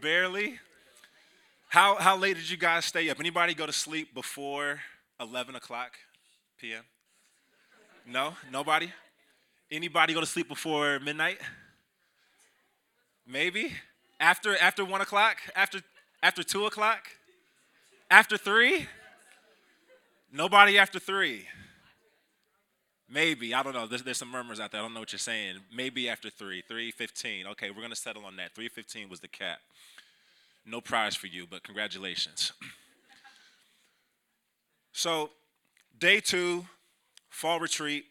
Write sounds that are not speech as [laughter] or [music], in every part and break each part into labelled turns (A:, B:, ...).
A: Barely. How how late did you guys stay up? Anybody go to sleep before 11 o'clock p.m.? No, nobody. Anybody go to sleep before midnight? Maybe after after one o'clock, after after two o'clock, after three. Nobody after three. Maybe I don't know. There's, there's some murmurs out there. I don't know what you're saying. Maybe after three, three fifteen. Okay, we're gonna settle on that. Three fifteen was the cap. No prize for you, but congratulations. [laughs] so, day two, fall retreat.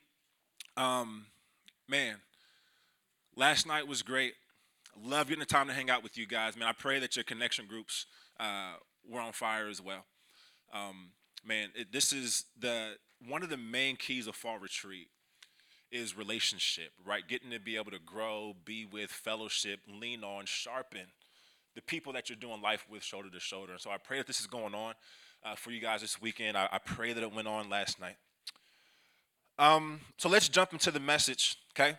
A: Um, man, last night was great. Love getting the time to hang out with you guys, man. I pray that your connection groups uh, were on fire as well. Um, man, it, this is the one of the main keys of fall retreat is relationship, right? Getting to be able to grow, be with, fellowship, lean on, sharpen the people that you're doing life with shoulder to shoulder. And so I pray that this is going on uh, for you guys this weekend. I, I, pray that it went on last night. Um, so let's jump into the message, okay?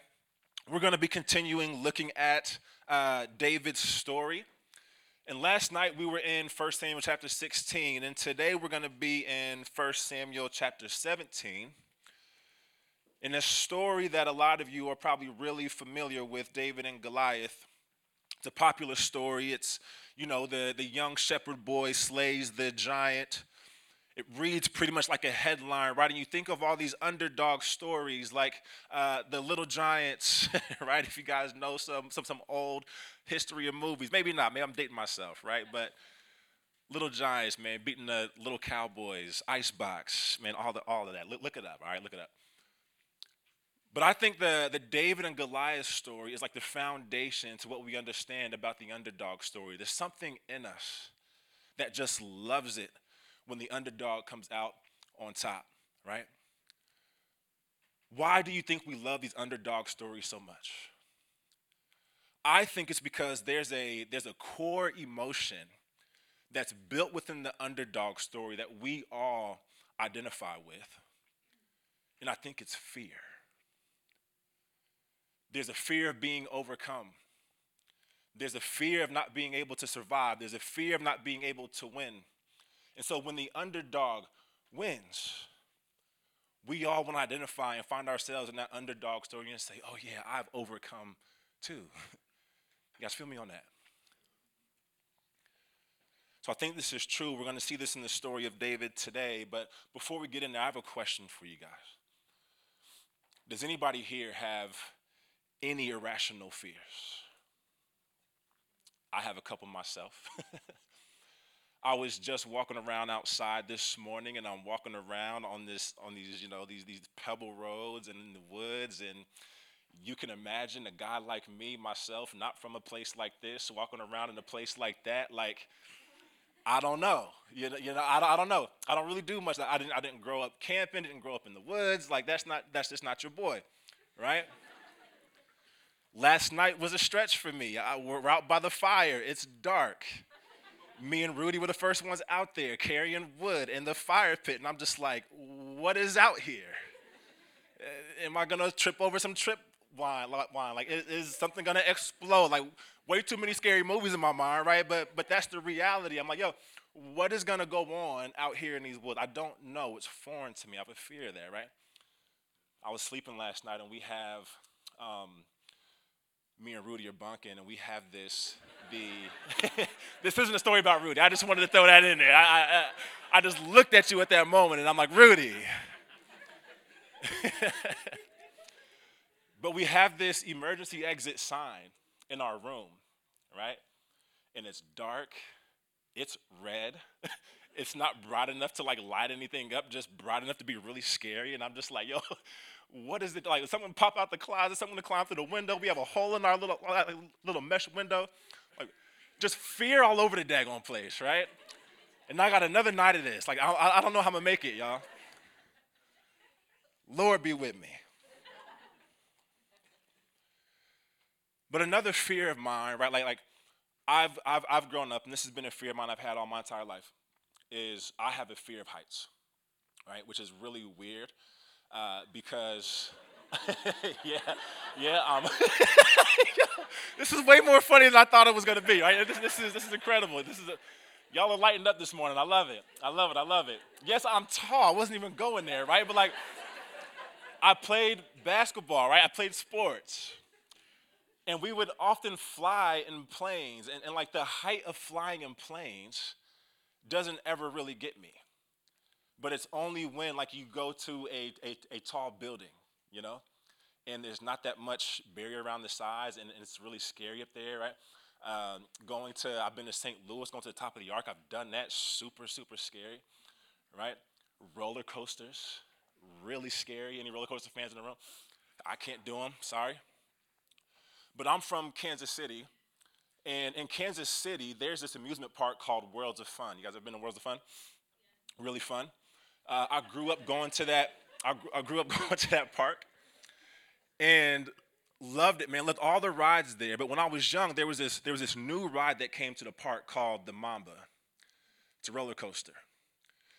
A: We're going to be continuing looking at uh, David's story. And last night we were in 1 Samuel chapter 16, and today we're going to be in 1 Samuel chapter 17. In a story that a lot of you are probably really familiar with, David and Goliath. It's a popular story. It's, you know, the, the young shepherd boy slays the giant. It reads pretty much like a headline, right? And you think of all these underdog stories like uh, the Little Giants, [laughs] right? If you guys know some, some, some old history of movies. Maybe not. Maybe I'm dating myself, right? But Little Giants, man, beating the Little Cowboys, Icebox, man, all, the, all of that. Look, look it up, all right? Look it up. But I think the, the David and Goliath story is like the foundation to what we understand about the underdog story. There's something in us that just loves it when the underdog comes out on top, right? Why do you think we love these underdog stories so much? I think it's because there's a there's a core emotion that's built within the underdog story that we all identify with. And I think it's fear. There's a fear of being overcome. There's a fear of not being able to survive. There's a fear of not being able to win. And so when the underdog wins, we all want to identify and find ourselves in that underdog story and say, oh, yeah, I've overcome too. [laughs] you guys feel me on that? So I think this is true. We're going to see this in the story of David today. But before we get in there, I have a question for you guys. Does anybody here have any irrational fears. I have a couple myself. [laughs] I was just walking around outside this morning and I'm walking around on this on these, you know, these these pebble roads and in the woods and you can imagine a guy like me myself not from a place like this walking around in a place like that like I don't know. You know, you know I, I don't know. I don't really do much. I didn't I didn't grow up camping, didn't grow up in the woods. Like that's not that's just not your boy. Right? Last night was a stretch for me. I, we're out by the fire. It's dark. Me and Rudy were the first ones out there carrying wood in the fire pit. And I'm just like, what is out here? Am I to trip over some trip wine? Like, is, is something to explode? Like, way too many scary movies in my mind, right? But, but that's the reality. I'm like, yo, what is to go on out here in these woods? I don't know. It's foreign to me. I have a fear there, right? I was sleeping last night and we have um, me and Rudy are bunking, and we have this. The [laughs] this isn't a story about Rudy. I just wanted to throw that in there. I, I, I just looked at you at that moment, and I'm like, Rudy. [laughs] but we have this emergency exit sign in our room, right? And it's dark. It's red. [laughs] it's not bright enough to like light anything up, just bright enough to be really scary. And I'm just like, yo, what is it like? Someone pop out the closet, someone to climb through the window. We have a hole in our little little mesh window. Just fear all over the daggone place, right? And I got another night of this. Like I, I don't know how I'm gonna make it, y'all. Lord be with me. But another fear of mine, right? Like like I've I've I've grown up, and this has been a fear of mine I've had all my entire life, is I have a fear of heights, right? Which is really weird uh, because [laughs] yeah, yeah. Um, [laughs] this is way more funny than I thought it was gonna be. Right? This, this is this is incredible. This is a, y'all are lightened up this morning. I love it. I love it. I love it. Yes, I'm tall. I wasn't even going there, right? But like, I played basketball, right? I played sports, and we would often fly in planes, and, and like the height of flying in planes doesn't ever really get me. But it's only when like you go to a, a, a tall building, you know, and there's not that much barrier around the sides, and, and it's really scary up there, right? Um, going to, I've been to St. Louis, going to the top of the Arch. I've done that. Super, super scary, right? Roller coasters, really scary. Any roller coaster fans in the room? I can't do them. Sorry. But I'm from Kansas City, and in Kansas City, there's this amusement park called Worlds of Fun. You guys have been to Worlds of Fun? Really fun. Uh, I grew up going to that. I, I grew up [laughs] going to that park, and loved it, man. Loved all the rides there. But when I was young, there was this there was this new ride that came to the park called the Mamba. It's a roller coaster.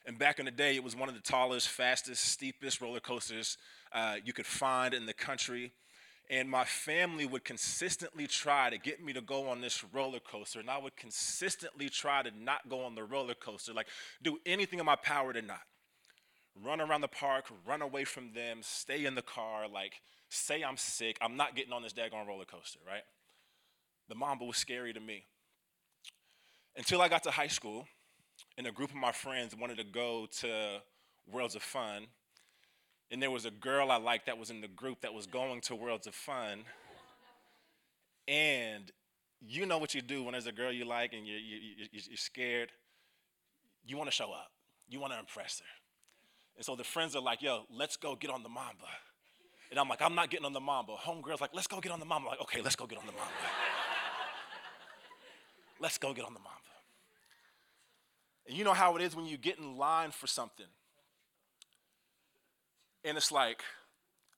A: And back in the day, it was one of the tallest, fastest, steepest roller coasters uh, you could find in the country. And my family would consistently try to get me to go on this roller coaster. And I would consistently try to not go on the roller coaster, like do anything in my power to not. Run around the park, run away from them, stay in the car, like say I'm sick. I'm not getting on this daggone roller coaster, right? The Mamba was scary to me. Until I got to high school, and a group of my friends wanted to go to Worlds of Fun. And there was a girl I liked that was in the group that was going to Worlds of Fun. And you know what you do when there's a girl you like and you're, you, you're scared. You want to show up, you want to impress her. And so the friends are like, yo, let's go get on the Mamba. And I'm like, I'm not getting on the Mamba. Homegirl's like, let's go get on the Mamba. I'm like, okay, let's go get on the Mamba. [laughs] let's go get on the Mamba. And you know how it is when you get in line for something. And it's like,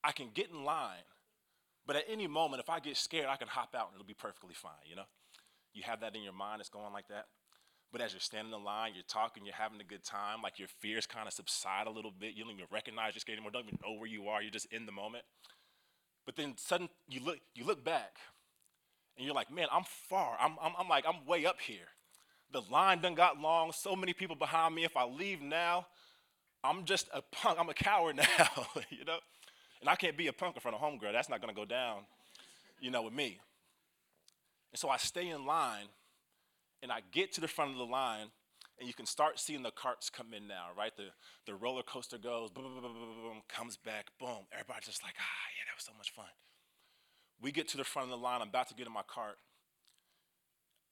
A: I can get in line, but at any moment, if I get scared, I can hop out and it'll be perfectly fine, you know? You have that in your mind, it's going like that. But as you're standing in line, you're talking, you're having a good time, like your fears kind of subside a little bit. You don't even recognize you're scared anymore, don't even know where you are, you're just in the moment. But then sudden you look, you look back and you're like, man, I'm far. I'm, I'm, I'm like, I'm way up here. The line done got long, so many people behind me. If I leave now, I'm just a punk. I'm a coward [laughs] now, [laughs] you know? And I can't be a punk in front of homegirl. That's not gonna go down, you know, with me. And so I stay in line and I get to the front of the line and you can start seeing the carts come in now, right? The, the roller coaster goes, boom, boom, boom, boom, boom, comes back, boom. Everybody's just like, ah, yeah, that was so much fun. We get to the front of the line. I'm about to get in my cart.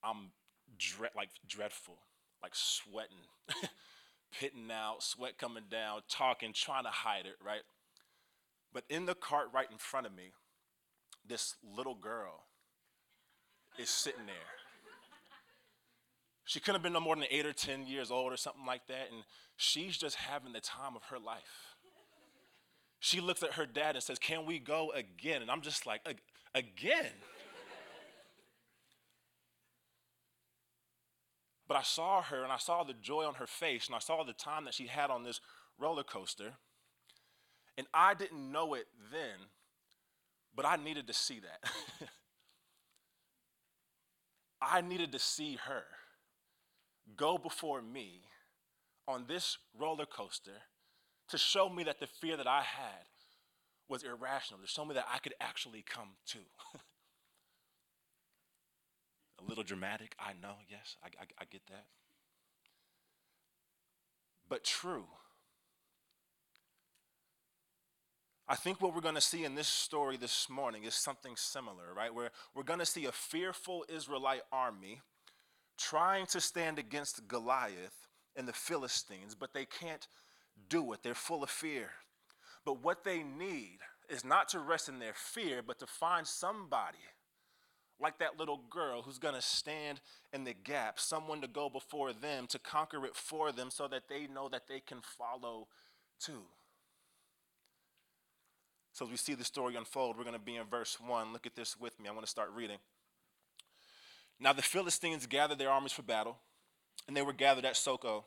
A: I'm dread, like dreadful, like sweating, [laughs] pitting out, sweat coming down, talking, trying to hide it, right? But in the cart right in front of me, this little girl is sitting there. She couldn't have been no more than eight or 10 years old or something like that, and she's just having the time of her life. She looks at her dad and says, Can we go again? And I'm just like, Again? But I saw her and I saw the joy on her face and I saw the time that she had on this roller coaster. And I didn't know it then, but I needed to see that. [laughs] I needed to see her go before me on this roller coaster to show me that the fear that I had was irrational, to show me that I could actually come to. [laughs] A little dramatic, I know, yes, I, I, I get that. But true. I think what we're going to see in this story this morning is something similar, right? Where we're going to see a fearful Israelite army trying to stand against Goliath and the Philistines, but they can't do it. They're full of fear. But what they need is not to rest in their fear, but to find somebody like that little girl who's going to stand in the gap, someone to go before them to conquer it for them so that they know that they can follow too. So, as we see the story unfold, we're going to be in verse 1. Look at this with me. I want to start reading. Now, the Philistines gathered their armies for battle, and they were gathered at Socoh,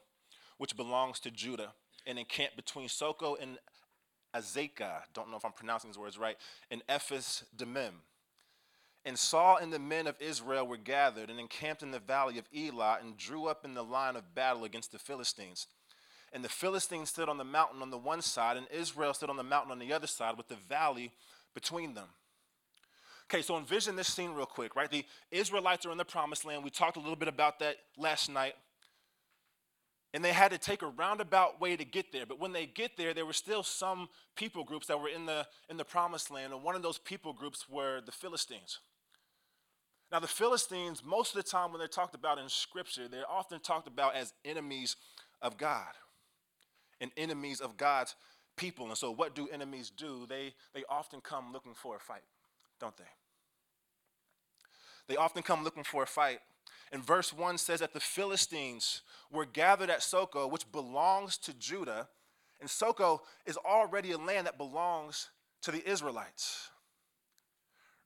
A: which belongs to Judah, and encamped between Socoh and Azekah, don't know if I'm pronouncing these words right, and Ephes Dammim. And Saul and the men of Israel were gathered and encamped in the valley of Elah and drew up in the line of battle against the Philistines. And the Philistines stood on the mountain on the one side, and Israel stood on the mountain on the other side, with the valley between them. Okay, so envision this scene real quick, right? The Israelites are in the promised land. We talked a little bit about that last night. And they had to take a roundabout way to get there. But when they get there, there were still some people groups that were in the, in the promised land. And one of those people groups were the Philistines. Now, the Philistines, most of the time when they're talked about in Scripture, they're often talked about as enemies of God and enemies of God's people. And so, what do enemies do? They, they often come looking for a fight, don't they? They often come looking for a fight. And verse 1 says that the Philistines were gathered at Socoh, which belongs to Judah. And Socoh is already a land that belongs to the Israelites.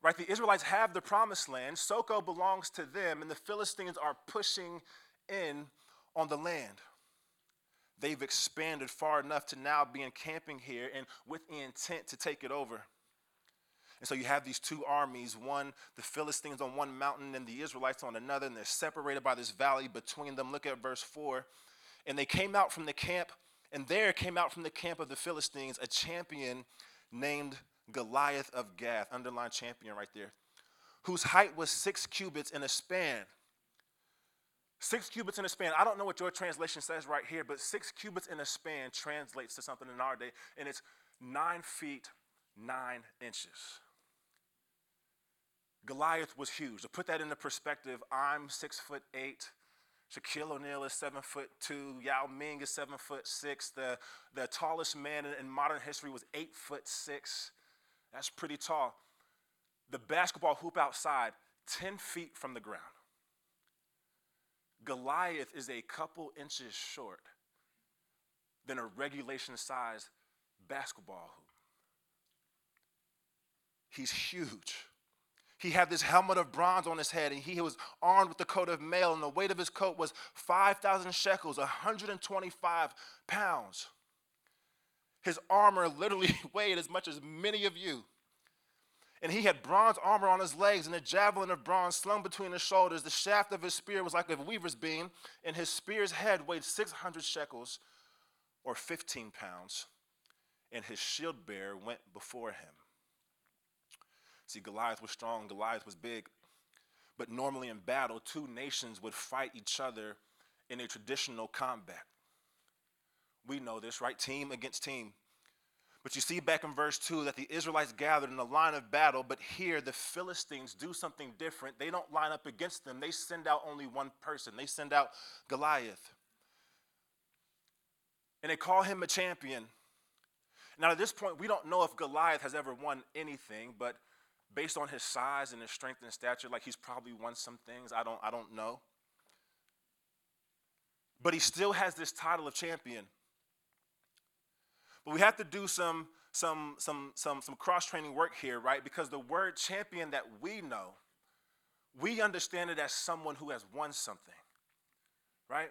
A: Right? The Israelites have the promised land. Socoh belongs to them, and the Philistines are pushing in on the land. They've expanded far enough to now be encamping here and with the intent to take it over. And so you have these two armies one, the Philistines on one mountain and the Israelites on another, and they're separated by this valley between them. Look at verse 4. And they came out from the camp, and there came out from the camp of the Philistines a champion named Goliath of Gath, underline champion right there, whose height was six cubits in a span. Six cubits in a span. I don't know what your translation says right here, but six cubits in a span translates to something in our day, and it's nine feet, nine inches. Goliath was huge. To put that into perspective, I'm six foot eight. Shaquille O'Neal is seven foot two. Yao Ming is seven foot six. The, the tallest man in, in modern history was eight foot six. That's pretty tall. The basketball hoop outside, 10 feet from the ground. Goliath is a couple inches short than a regulation size basketball hoop. He's huge. He had this helmet of bronze on his head, and he was armed with the coat of mail, and the weight of his coat was 5,000 shekels, 125 pounds. His armor literally [laughs] weighed as much as many of you. And he had bronze armor on his legs and a javelin of bronze slung between his shoulders. The shaft of his spear was like a weaver's beam, and his spear's head weighed 600 shekels or 15 pounds. And his shield bearer went before him. See, Goliath was strong, Goliath was big. But normally in battle, two nations would fight each other in a traditional combat. We know this, right? Team against team. But you see back in verse 2 that the Israelites gathered in a line of battle, but here the Philistines do something different. They don't line up against them, they send out only one person. They send out Goliath. And they call him a champion. Now, at this point, we don't know if Goliath has ever won anything, but based on his size and his strength and stature, like he's probably won some things. I don't, I don't know. But he still has this title of champion. But we have to do some, some, some, some, some cross training work here, right? Because the word champion that we know, we understand it as someone who has won something, right?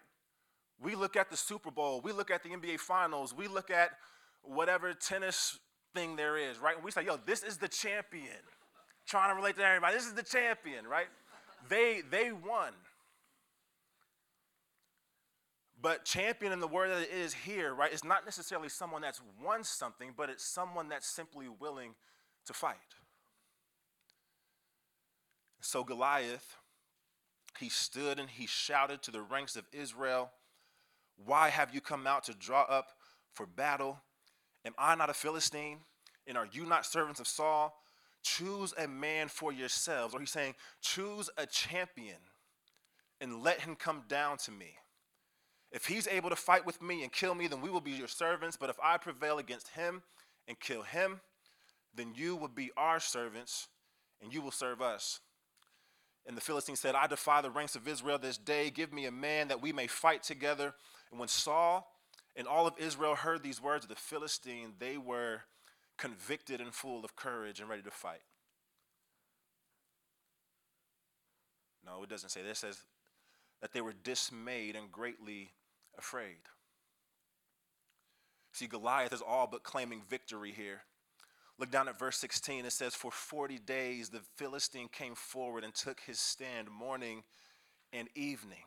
A: We look at the Super Bowl, we look at the NBA Finals, we look at whatever tennis thing there is, right? And we say, yo, this is the champion. Trying to relate to everybody, this is the champion, right? They, they won. But champion in the word that it is here, right, is not necessarily someone that's won something, but it's someone that's simply willing to fight. So Goliath, he stood and he shouted to the ranks of Israel, Why have you come out to draw up for battle? Am I not a Philistine? And are you not servants of Saul? Choose a man for yourselves. Or he's saying, Choose a champion and let him come down to me. If he's able to fight with me and kill me, then we will be your servants. But if I prevail against him and kill him, then you will be our servants and you will serve us. And the Philistine said, I defy the ranks of Israel this day. Give me a man that we may fight together. And when Saul and all of Israel heard these words of the Philistine, they were convicted and full of courage and ready to fight. No, it doesn't say this. It says that they were dismayed and greatly afraid. See, Goliath is all but claiming victory here. Look down at verse 16. It says, For 40 days the Philistine came forward and took his stand morning and evening.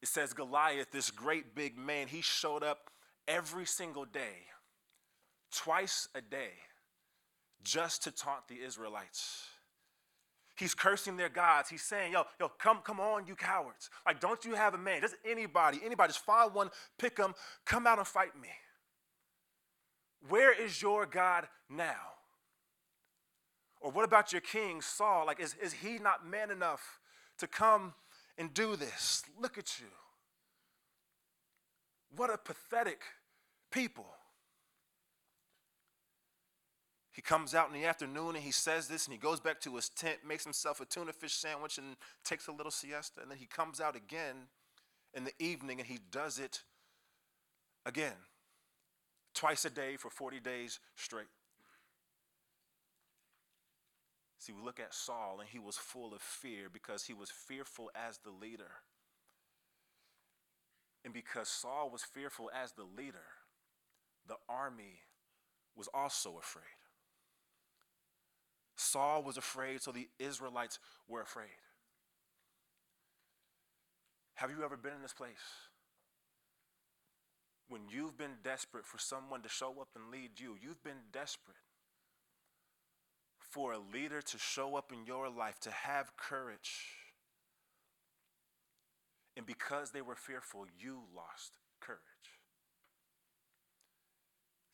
A: It says, Goliath, this great big man, he showed up every single day, twice a day, just to taunt the Israelites. He's cursing their gods. He's saying, yo, yo, come, come on, you cowards. Like, don't you have a man? Just anybody, anybody, just find one, pick them, come out and fight me. Where is your God now? Or what about your king, Saul? Like, is, is he not man enough to come and do this? Look at you. What a pathetic people. He comes out in the afternoon and he says this, and he goes back to his tent, makes himself a tuna fish sandwich, and takes a little siesta. And then he comes out again in the evening and he does it again, twice a day for 40 days straight. See, we look at Saul, and he was full of fear because he was fearful as the leader. And because Saul was fearful as the leader, the army was also afraid. Saul was afraid, so the Israelites were afraid. Have you ever been in this place? When you've been desperate for someone to show up and lead you, you've been desperate for a leader to show up in your life, to have courage. And because they were fearful, you lost courage.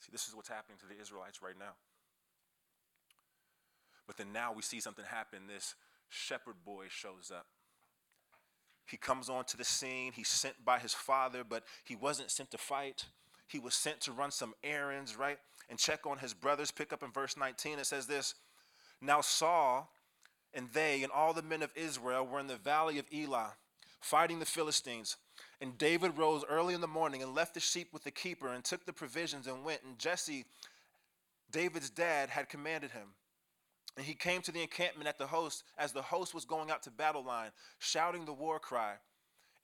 A: See, this is what's happening to the Israelites right now. But then now we see something happen. This shepherd boy shows up. He comes onto the scene. He's sent by his father, but he wasn't sent to fight. He was sent to run some errands, right? And check on his brothers. Pick up in verse 19. It says this Now Saul and they and all the men of Israel were in the valley of Elah, fighting the Philistines. And David rose early in the morning and left the sheep with the keeper and took the provisions and went. And Jesse, David's dad, had commanded him. And he came to the encampment at the host as the host was going out to battle line, shouting the war cry.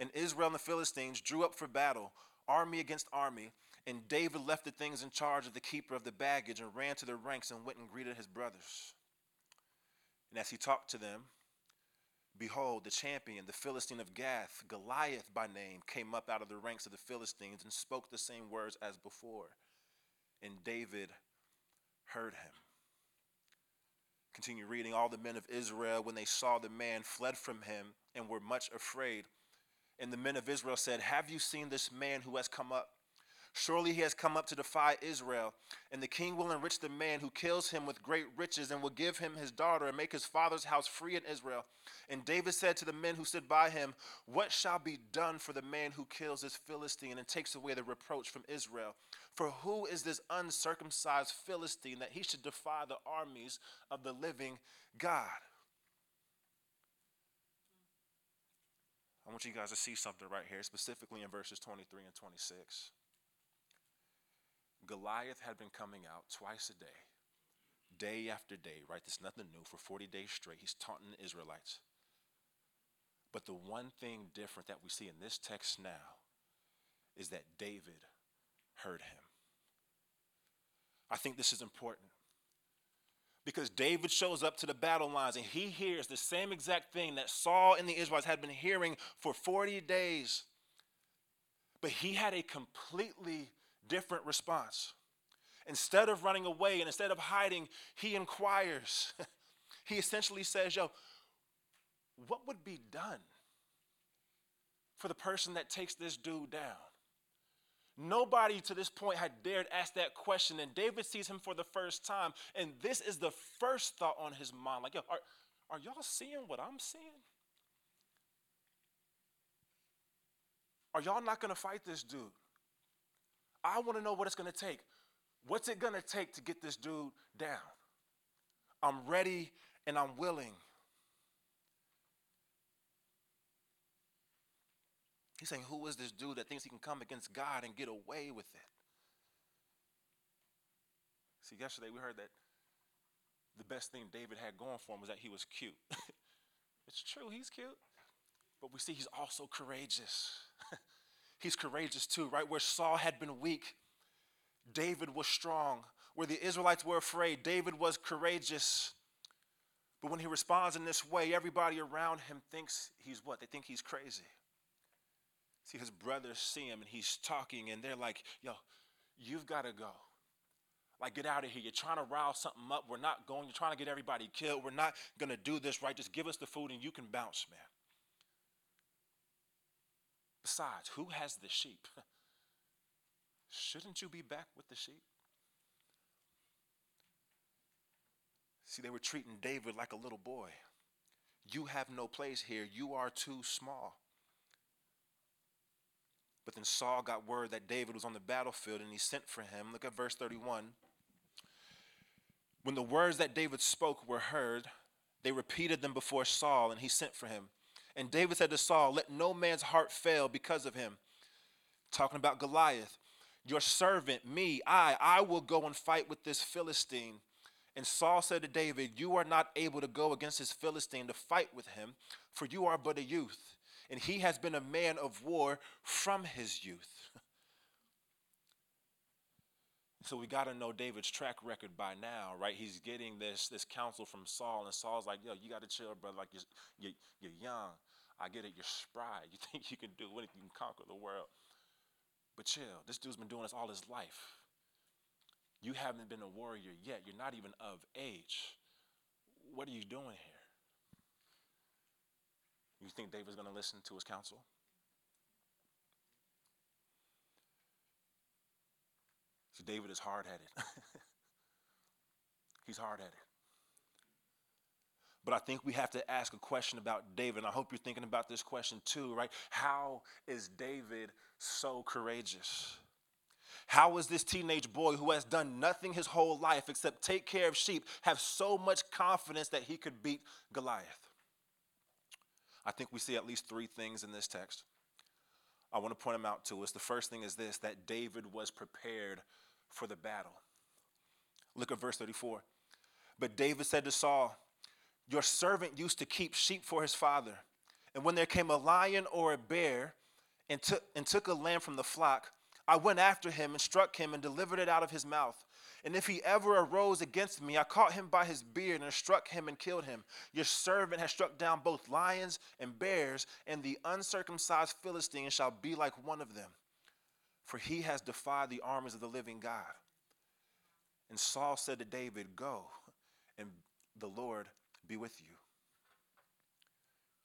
A: And Israel and the Philistines drew up for battle, army against army. And David left the things in charge of the keeper of the baggage and ran to their ranks and went and greeted his brothers. And as he talked to them, behold, the champion, the Philistine of Gath, Goliath by name, came up out of the ranks of the Philistines and spoke the same words as before. And David heard him. Continue reading. All the men of Israel, when they saw the man, fled from him and were much afraid. And the men of Israel said, Have you seen this man who has come up? Surely he has come up to defy Israel. And the king will enrich the man who kills him with great riches and will give him his daughter and make his father's house free in Israel. And David said to the men who stood by him, What shall be done for the man who kills this Philistine and takes away the reproach from Israel? For who is this uncircumcised Philistine that he should defy the armies of the living God? I want you guys to see something right here, specifically in verses 23 and 26. Goliath had been coming out twice a day, day after day, right? This nothing new for 40 days straight. He's taunting the Israelites. But the one thing different that we see in this text now is that David heard him. I think this is important because David shows up to the battle lines and he hears the same exact thing that Saul and the Israelites had been hearing for 40 days. But he had a completely different response. Instead of running away and instead of hiding, he inquires. [laughs] he essentially says, Yo, what would be done for the person that takes this dude down? Nobody to this point had dared ask that question, and David sees him for the first time, and this is the first thought on his mind. Like, yo, are, are y'all seeing what I'm seeing? Are y'all not gonna fight this dude? I wanna know what it's gonna take. What's it gonna take to get this dude down? I'm ready and I'm willing. He's saying, Who is this dude that thinks he can come against God and get away with it? See, yesterday we heard that the best thing David had going for him was that he was cute. [laughs] it's true, he's cute. But we see he's also courageous. [laughs] he's courageous too, right? Where Saul had been weak, David was strong. Where the Israelites were afraid, David was courageous. But when he responds in this way, everybody around him thinks he's what? They think he's crazy. See, his brothers see him and he's talking, and they're like, yo, you've got to go. Like, get out of here. You're trying to rile something up. We're not going. You're trying to get everybody killed. We're not going to do this, right? Just give us the food and you can bounce, man. Besides, who has the sheep? [laughs] Shouldn't you be back with the sheep? See, they were treating David like a little boy. You have no place here. You are too small. But then Saul got word that David was on the battlefield and he sent for him. Look at verse 31. When the words that David spoke were heard, they repeated them before Saul and he sent for him. And David said to Saul, Let no man's heart fail because of him. Talking about Goliath. Your servant, me, I, I will go and fight with this Philistine. And Saul said to David, You are not able to go against this Philistine to fight with him, for you are but a youth, and he has been a man of war from his youth. [laughs] So we got to know David's track record by now, right? He's getting this this counsel from Saul, and Saul's like, "Yo, you got to chill, brother. Like you're, you're you're young. I get it. You're spry. [laughs] You think you can do anything, you can conquer the world. But chill. This dude's been doing this all his life. You haven't been a warrior yet. You're not even of age. What are you doing here? You think David's going to listen to his counsel? See, David is hard headed. [laughs] He's hard headed. But I think we have to ask a question about David. And I hope you're thinking about this question too, right? How is David so courageous? How is this teenage boy who has done nothing his whole life except take care of sheep have so much confidence that he could beat Goliath? I think we see at least three things in this text. I want to point them out to us. The first thing is this that David was prepared for the battle. Look at verse 34. But David said to Saul, Your servant used to keep sheep for his father. And when there came a lion or a bear and took, and took a lamb from the flock, I went after him and struck him and delivered it out of his mouth. And if he ever arose against me, I caught him by his beard and struck him and killed him. Your servant has struck down both lions and bears, and the uncircumcised Philistine shall be like one of them. For he has defied the armies of the living God. And Saul said to David, Go, and the Lord be with you.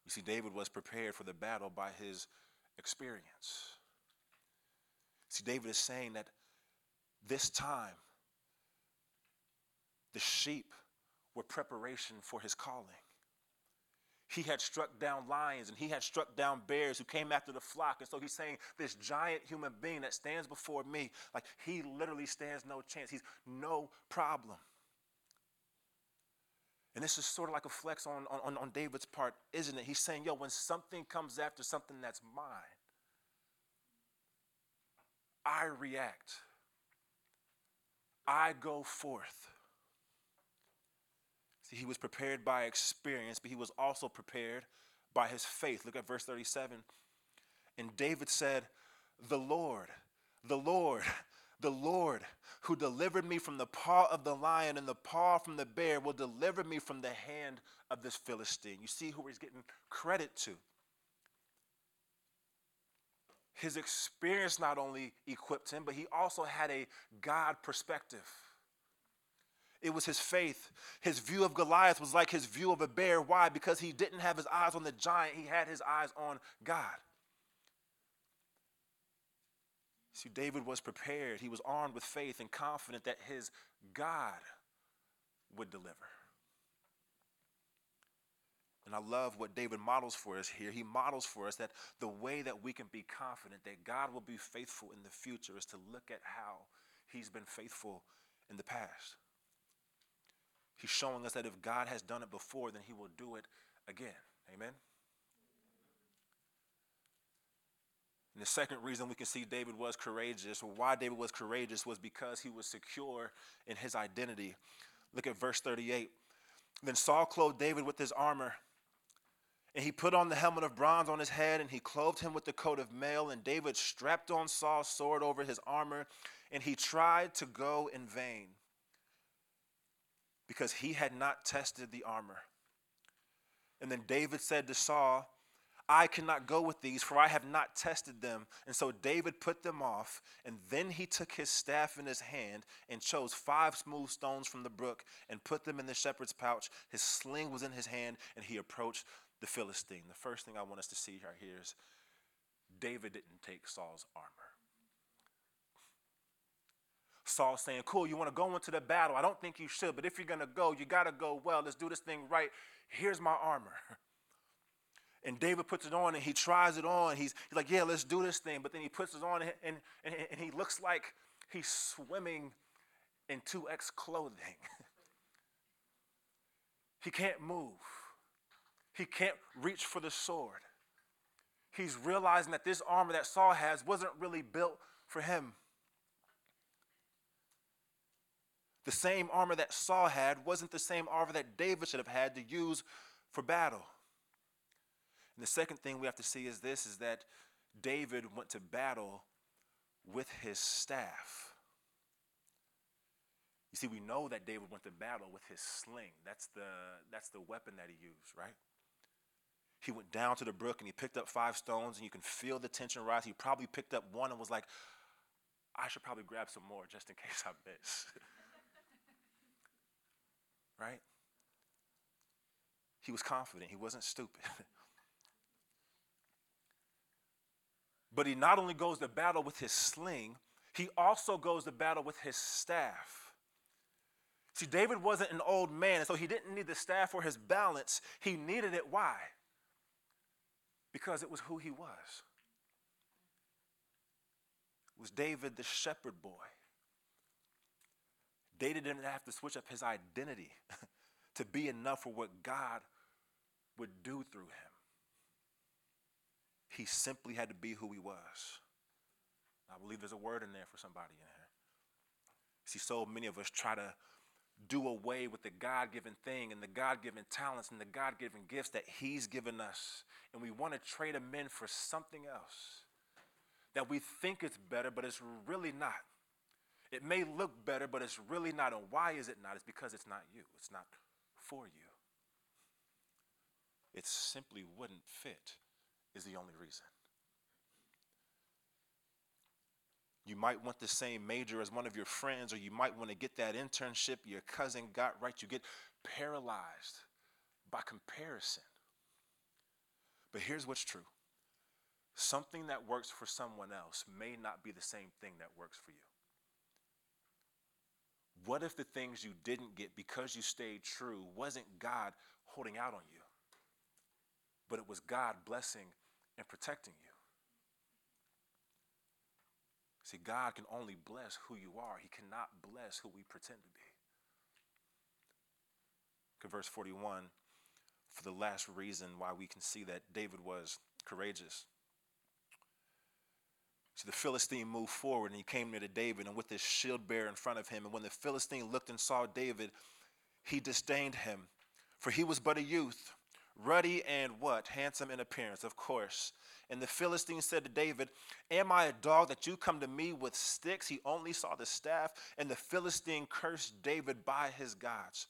A: You see, David was prepared for the battle by his experience. See, David is saying that this time, the sheep were preparation for his calling. He had struck down lions and he had struck down bears who came after the flock. And so he's saying, This giant human being that stands before me, like he literally stands no chance. He's no problem. And this is sort of like a flex on, on, on David's part, isn't it? He's saying, Yo, when something comes after something that's mine, I react. I go forth. See, he was prepared by experience, but he was also prepared by his faith. Look at verse 37. And David said, The Lord, the Lord, the Lord who delivered me from the paw of the lion and the paw from the bear will deliver me from the hand of this Philistine. You see who he's getting credit to his experience not only equipped him, but he also had a God perspective. It was his faith. His view of Goliath was like his view of a bear. Why? Because he didn't have his eyes on the giant, he had his eyes on God. See, David was prepared. He was armed with faith and confident that his God would deliver. And I love what David models for us here. He models for us that the way that we can be confident that God will be faithful in the future is to look at how he's been faithful in the past. He's showing us that if God has done it before, then he will do it again. Amen? And the second reason we can see David was courageous, or why David was courageous, was because he was secure in his identity. Look at verse 38. Then Saul clothed David with his armor And he put on the helmet of bronze on his head, and he clothed him with the coat of mail. And David strapped on Saul's sword over his armor, and he tried to go in vain because he had not tested the armor. And then David said to Saul, I cannot go with these, for I have not tested them. And so David put them off, and then he took his staff in his hand and chose five smooth stones from the brook and put them in the shepherd's pouch. His sling was in his hand, and he approached the Philistine. The first thing I want us to see right here is David didn't take Saul's armor. Saul saying, Cool, you want to go into the battle? I don't think you should, but if you're going to go, you got to go well. Let's do this thing right. Here's my armor. [laughs] And David puts it on and he tries it on. He's, he's like, Yeah, let's do this thing. But then he puts it on and, and, and, and he looks like he's swimming in 2X clothing. [laughs] he can't move. He can't reach for the sword. He's realizing that this armor that Saul has wasn't really built for him. The same armor that Saul had wasn't the same armor that David should have had to use for battle. And the second thing we have to see is this is that David went to battle with his staff. You see, we know that David went to battle with his sling. That's the, that's the weapon that he used, right? He went down to the brook and he picked up five stones, and you can feel the tension rise. He probably picked up one and was like, I should probably grab some more just in [laughs] case I miss. Right? He was confident, he wasn't stupid. [laughs] but he not only goes to battle with his sling, he also goes to battle with his staff. See, David wasn't an old man, so he didn't need the staff for his balance. He needed it. Why? because it was who he was. It was David the shepherd boy. David didn't have to switch up his identity [laughs] to be enough for what God would do through him. He simply had to be who he was. I believe there's a word in there for somebody in here. See, so many of us try to do away with the God given thing and the God given talents and the God given gifts that He's given us. And we want to trade them in for something else that we think is better, but it's really not. It may look better, but it's really not. And why is it not? It's because it's not you, it's not for you. It simply wouldn't fit, is the only reason. You might want the same major as one of your friends, or you might want to get that internship your cousin got right. You get paralyzed by comparison. But here's what's true something that works for someone else may not be the same thing that works for you. What if the things you didn't get because you stayed true wasn't God holding out on you, but it was God blessing and protecting you? See, God can only bless who you are, He cannot bless who we pretend to be. Look at verse 41, for the last reason why we can see that David was courageous. So the Philistine moved forward and he came near to David and with his shield bearer in front of him. And when the Philistine looked and saw David, he disdained him, for he was but a youth, ruddy and what? Handsome in appearance, of course. And the Philistine said to David, Am I a dog that you come to me with sticks? He only saw the staff. And the Philistine cursed David by his gods.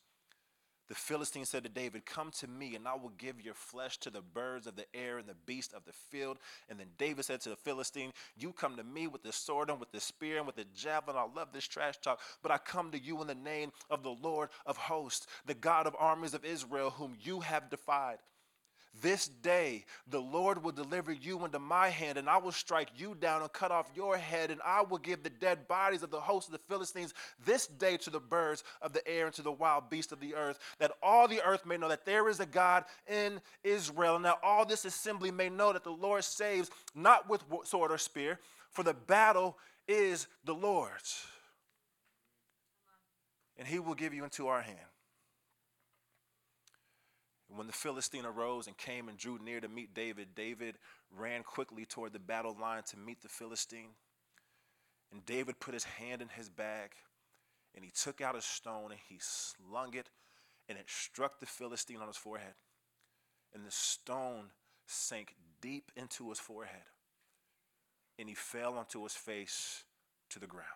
A: The Philistine said to David, Come to me, and I will give your flesh to the birds of the air and the beasts of the field. And then David said to the Philistine, You come to me with the sword and with the spear and with the javelin. I love this trash talk, but I come to you in the name of the Lord of hosts, the God of armies of Israel, whom you have defied. This day the Lord will deliver you into my hand, and I will strike you down and cut off your head, and I will give the dead bodies of the host of the Philistines this day to the birds of the air and to the wild beasts of the earth, that all the earth may know that there is a God in Israel, and that all this assembly may know that the Lord saves not with sword or spear, for the battle is the Lord's. And he will give you into our hand. When the Philistine arose and came and drew near to meet David, David ran quickly toward the battle line to meet the Philistine. And David put his hand in his bag and he took out a stone and he slung it and it struck the Philistine on his forehead. and the stone sank deep into his forehead, and he fell onto his face to the ground.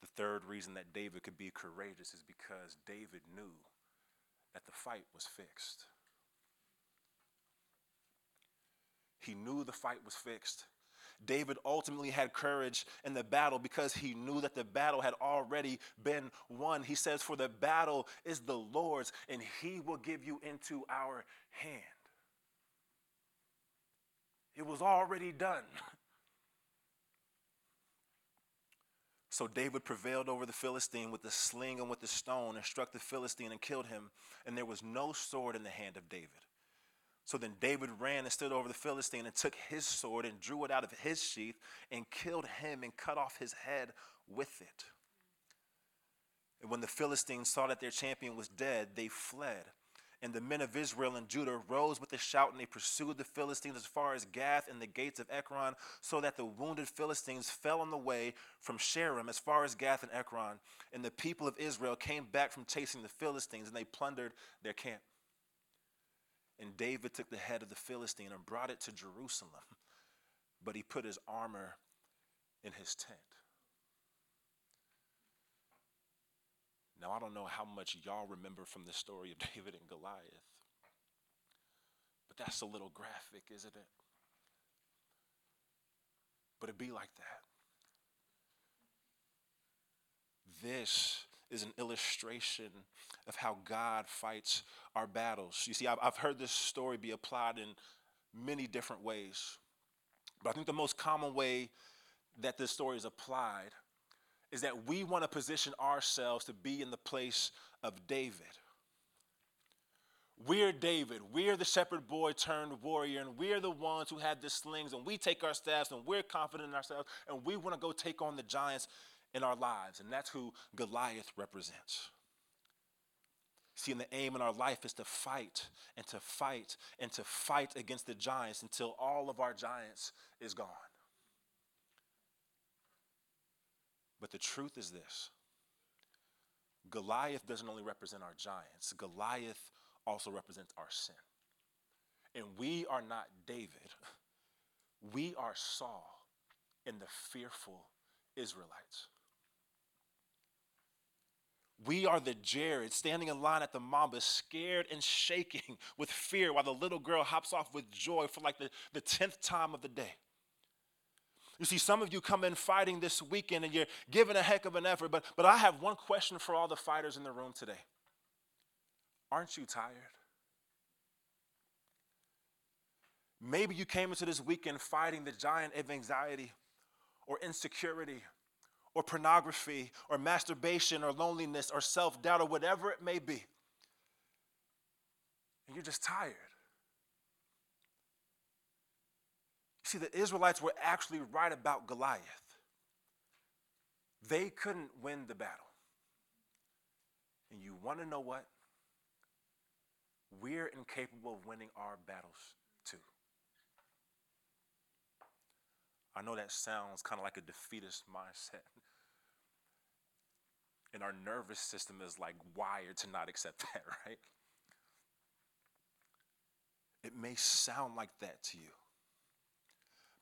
A: The third reason that David could be courageous is because David knew that the fight was fixed. He knew the fight was fixed. David ultimately had courage in the battle because he knew that the battle had already been won. He says, For the battle is the Lord's, and he will give you into our hand. It was already done. [laughs] So David prevailed over the Philistine with the sling and with the stone and struck the Philistine and killed him, and there was no sword in the hand of David. So then David ran and stood over the Philistine and took his sword and drew it out of his sheath and killed him and cut off his head with it. And when the Philistines saw that their champion was dead, they fled. And the men of Israel and Judah rose with a shout and they pursued the Philistines as far as Gath and the gates of Ekron, so that the wounded Philistines fell on the way from Shaaraim as far as Gath and Ekron. And the people of Israel came back from chasing the Philistines and they plundered their camp. And David took the head of the Philistine and brought it to Jerusalem, but he put his armor in his tent. Now, I don't know how much y'all remember from the story of [laughs] David and Goliath, but that's a little graphic, isn't it? But it'd be like that. This is an illustration of how God fights our battles. You see, I've, heard this story be applied in many different ways. But I think the most common way that this story is applied is that we want to position ourselves to be in the place of David. We're David. We're the shepherd boy turned warrior, and we're the ones who have the slings, and we take our staffs, and we're confident in ourselves, and we want to go take on the giants in our lives. And that's who Goliath represents. See, and the aim in our life is to fight and to fight and to fight against the giants until all of our giants is gone. But the truth is this Goliath doesn't only represent our giants, Goliath also represents our sin. And we are not David, [laughs] we are Saul and the fearful Israelites. We are the Jared standing in line at the Mamba, scared and shaking [laughs] with fear while the little girl hops off with joy for like the, the 10th time of the day. You see, some of you come in fighting this weekend and you're giving a heck of an effort, but, but I have one question for all the fighters in the room today. Aren't you tired? Maybe you came into this weekend fighting the giant of anxiety or insecurity or pornography or masturbation or loneliness or self doubt or whatever it may be. And you're just tired. See, the Israelites were actually right about Goliath. They couldn't win the battle. And you want to know what? We're incapable of winning our battles too. I know that sounds kind of like a defeatist mindset. [laughs] And our nervous system is like wired to not accept that, [laughs] right? It may sound like that to you.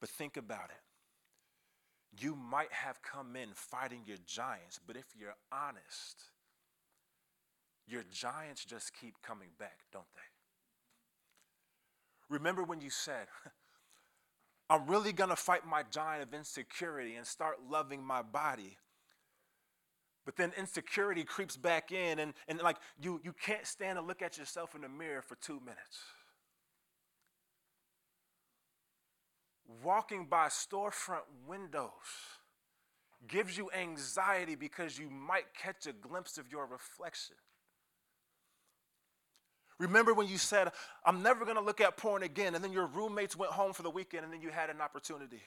A: But think about it. You might have come in fighting your giants, but if you're honest, your giants just keep coming back, don't they? Remember when you said, [laughs] I'm really gonna fight my giant of insecurity and start loving my body. But then insecurity creeps back in, and, and like you, you can't stand to look at yourself in the mirror for two minutes. Walking by storefront windows gives you anxiety because you might catch a glimpse of your reflection. Remember when you said, I'm never going to look at porn again, and then your roommates went home for the weekend and then you had an opportunity?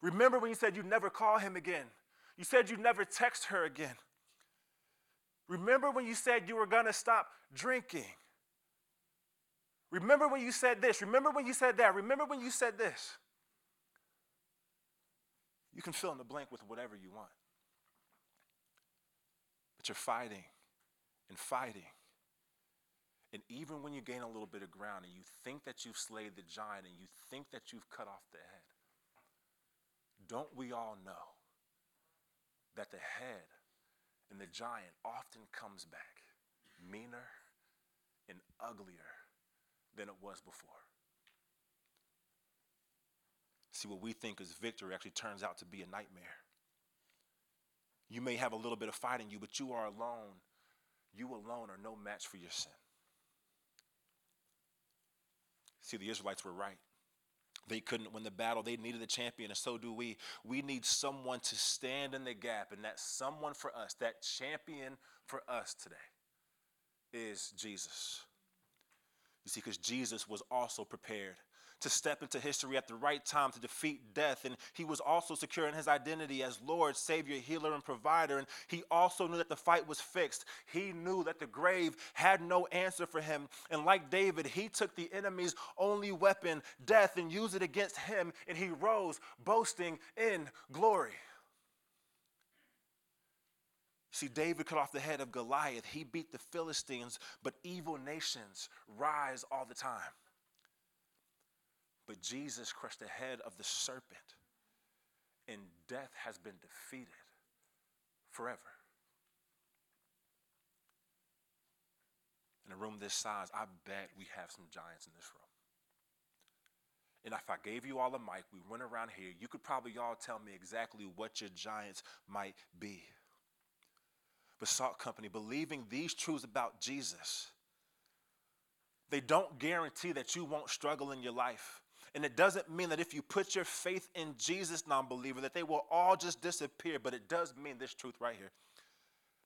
A: Remember when you said you'd never call him again? You said you'd never text her again. Remember when you said you were going to stop drinking? Remember when you said this? Remember when you said that? Remember when you said this? You can fill in the blank with whatever you want. But you're fighting and fighting And even when you gain a little bit of ground and you think that you've slayed the giant and you think that you've cut off the head, don't we all know that the head and the giant often comes back meaner and uglier than it was before? See, what we think is victory actually turns out to be a nightmare. You may have a little bit of fight in you, but you are alone. You alone are no match for your sin. See, the Israelites were right. They couldn't win the battle. They needed a champion, and so do we. We need someone to stand in the gap, and that someone for us, that champion for us today, is Jesus. You see, because Jesus was also prepared to step into history at the right time to defeat death. And he was also secure in his identity as Lord, Savior, Healer, and Provider. And he also knew that the fight was fixed. He knew that the grave had no answer for him. And like David, he took the enemy's only weapon, death, and used it against him. And he rose, boasting in glory. See, David cut off the head of Goliath. He beat the Philistines, but evil nations rise all the time. But Jesus crushed the head of the serpent, and death has been defeated forever. In a room this size, I bet we have some giants in this room. And if I gave you all a mic, we went around here, you could probably all tell me exactly what your giants might be. But Salt Company, believing these truths about Jesus, they don't guarantee that you won't struggle in your life. And it doesn't mean that if you put your faith in Jesus, non believer, that they will all just disappear. But it does mean this truth right here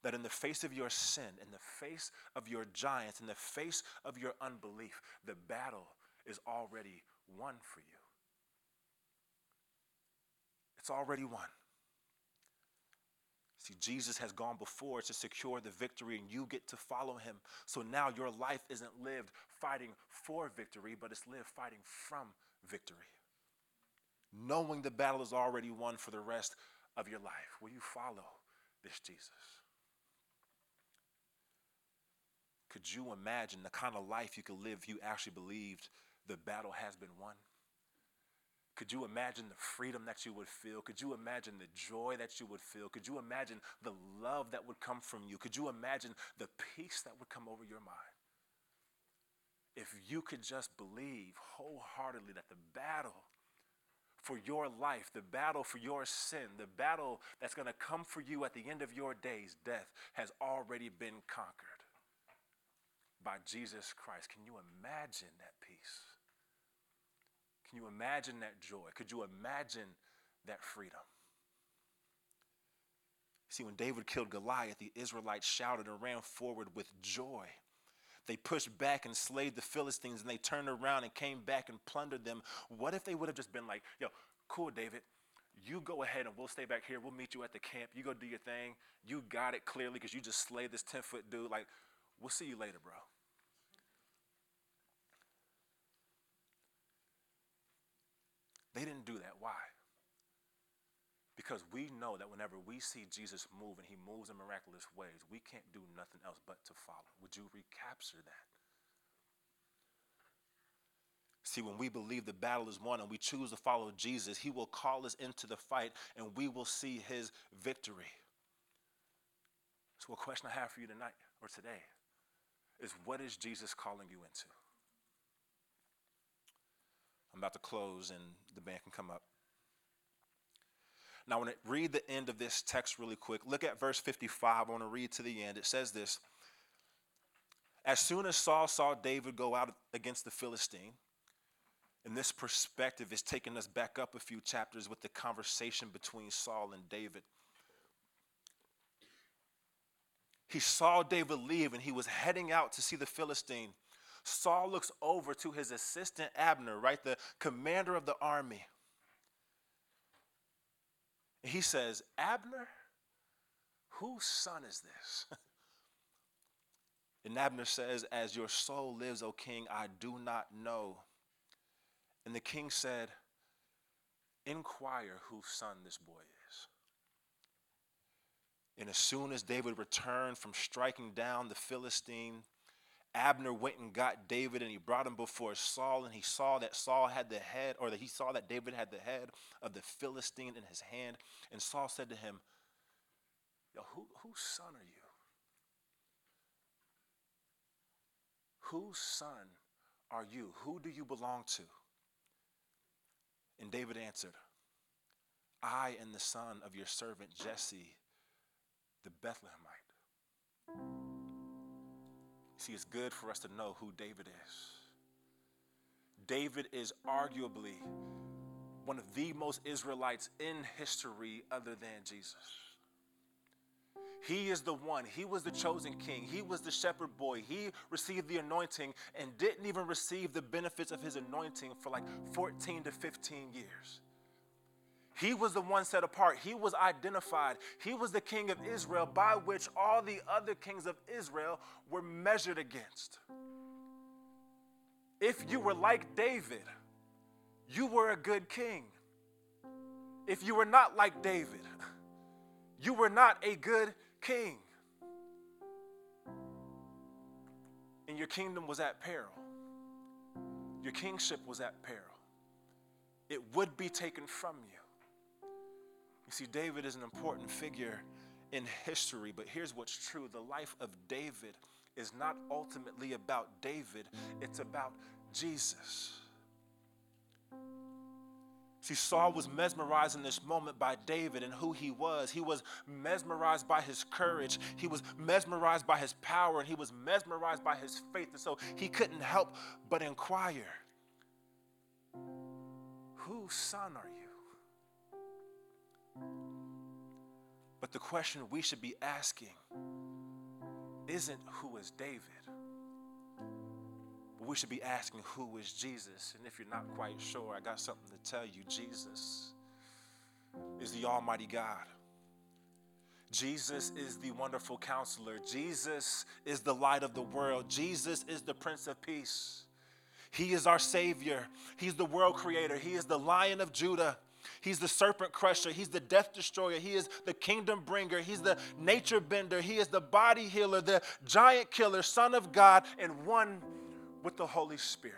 A: that in the face of your sin, in the face of your giants, in the face of your unbelief, the battle is already won for you. It's already won. See, Jesus has gone before to secure the victory, and you get to follow him. So now your life isn't lived fighting for victory, but it's lived fighting from victory. Knowing the battle is already won for the rest of your life. Will you follow this Jesus? Could you imagine the kind of life you could live if you actually believed the battle has been won? Could you imagine the freedom that you would feel? Could you imagine the joy that you would feel? Could you imagine the love that would come from you? Could you imagine the peace that would come over your mind? if you could just believe wholeheartedly that the battle for your life, the battle for your sin, the battle that's going to come for you at the end of your days, death, has already been conquered by Jesus Christ. Can you imagine that peace? Can you imagine that joy? Could you imagine that freedom? See, when David killed Goliath, the Israelites shouted and ran forward with joy. They pushed back and slayed the Philistines and they turned around and came back and plundered them. What if they would have just been like, yo, cool, David, you go ahead and we'll stay back here. We'll meet you at the camp. You go do your thing. You got it clearly because you just slayed this 10 foot dude. Like, we'll see you later, bro. They didn't do that. Why? Because we know that whenever we see Jesus move and he moves in miraculous ways, we can't do nothing else but to follow. Would you recapture that? See, when we believe the battle is won and we choose to follow Jesus, he will call us into the fight and we will see his victory. So, a question I have for you tonight or today is what is Jesus calling you into? I'm about to close and the band can come up. Now, I want to read the end of this text really quick. Look at verse 55. I want to read to the end. It says this As soon as Saul saw David go out against the Philistine, and this perspective is taking us back up a few chapters with the conversation between Saul and David. He saw David leave and he was heading out to see the Philistine. Saul looks over to his assistant Abner, right, the commander of the army. He says, Abner, whose son is this? [laughs] and Abner says, As your soul lives, O king, I do not know. And the king said, Inquire whose son this boy is. And as soon as David returned from striking down the Philistine, Abner went and got David and he brought him before Saul, and he saw that Saul had the head, or that he saw that David had the head of the Philistine in his hand. And Saul said to him, Yo, who, whose son are you? Whose son are you? Who do you belong to? And David answered, I am the son of your servant Jesse, the Bethlehemite. See, it's good for us to know who David is. David is arguably one of the most Israelites in history other than Jesus. He is the one. He was the chosen king. He was the shepherd boy. He received the anointing and didn't even receive the benefits of his anointing for like 14 to 15 years. He was the one set apart. He was identified. He was the king of Israel by which all the other kings of Israel were measured against. If you were like David, you were a good king. If you were not like David, you were not a good king. And your kingdom was at peril. Your kingship was at peril. It would be taken from you. You see, David is an important figure in history, but here's what's true the life of David is not ultimately about David, it's about Jesus. See, Saul was mesmerized in this moment by David and who he was. He was mesmerized by his courage. He was mesmerized by his power, and he was mesmerized by his faith. And so he couldn't help but inquire Whose son are you? But the question we should be asking isn't who is David, but we should be asking who is Jesus. And if you're not quite sure, I got something to tell you Jesus is the Almighty God. Jesus is the wonderful counselor. Jesus is the light of the world. Jesus is the Prince of Peace. He is our Savior. He's the world creator. He is the Lion of Judah. He's the serpent crusher. He's the death destroyer. He is the kingdom bringer. He's the nature bender. He is the body healer, the giant killer, Son of God, and one with the Holy Spirit.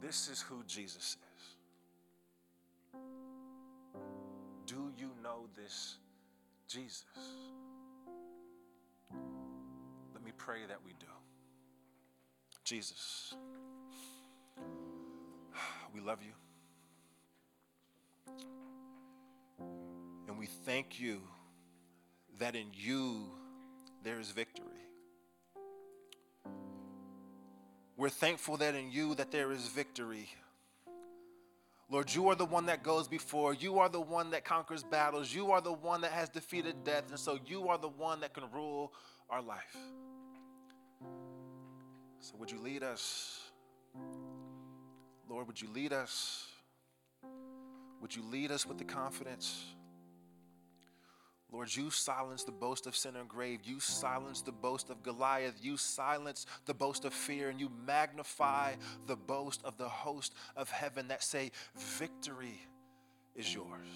A: This is who Jesus is. Do you know this Jesus? Let me pray that we do. Jesus. We love you. And we thank you that in you there is victory. We're thankful that in you that there is victory. Lord, you are the one that goes before. You are the one that conquers battles. You are the one that has defeated death. And so you are the one that can rule our life. So would you lead us? Lord, would you lead us? Would you lead us with the confidence? Lord, you silence the boast of sin and grave. You silence the boast of Goliath. You silence the boast of fear, and you magnify the boast of the host of heaven that say, Victory is yours.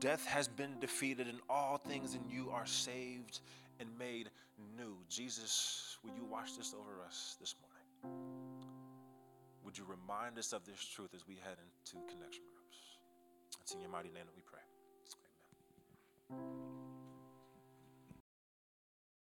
A: Death has been defeated, and all things in you are saved and made new. Jesus, will you watch this over us this morning? Would you remind us of this truth as we head into connection groups? It's in your mighty name that we pray. Amen.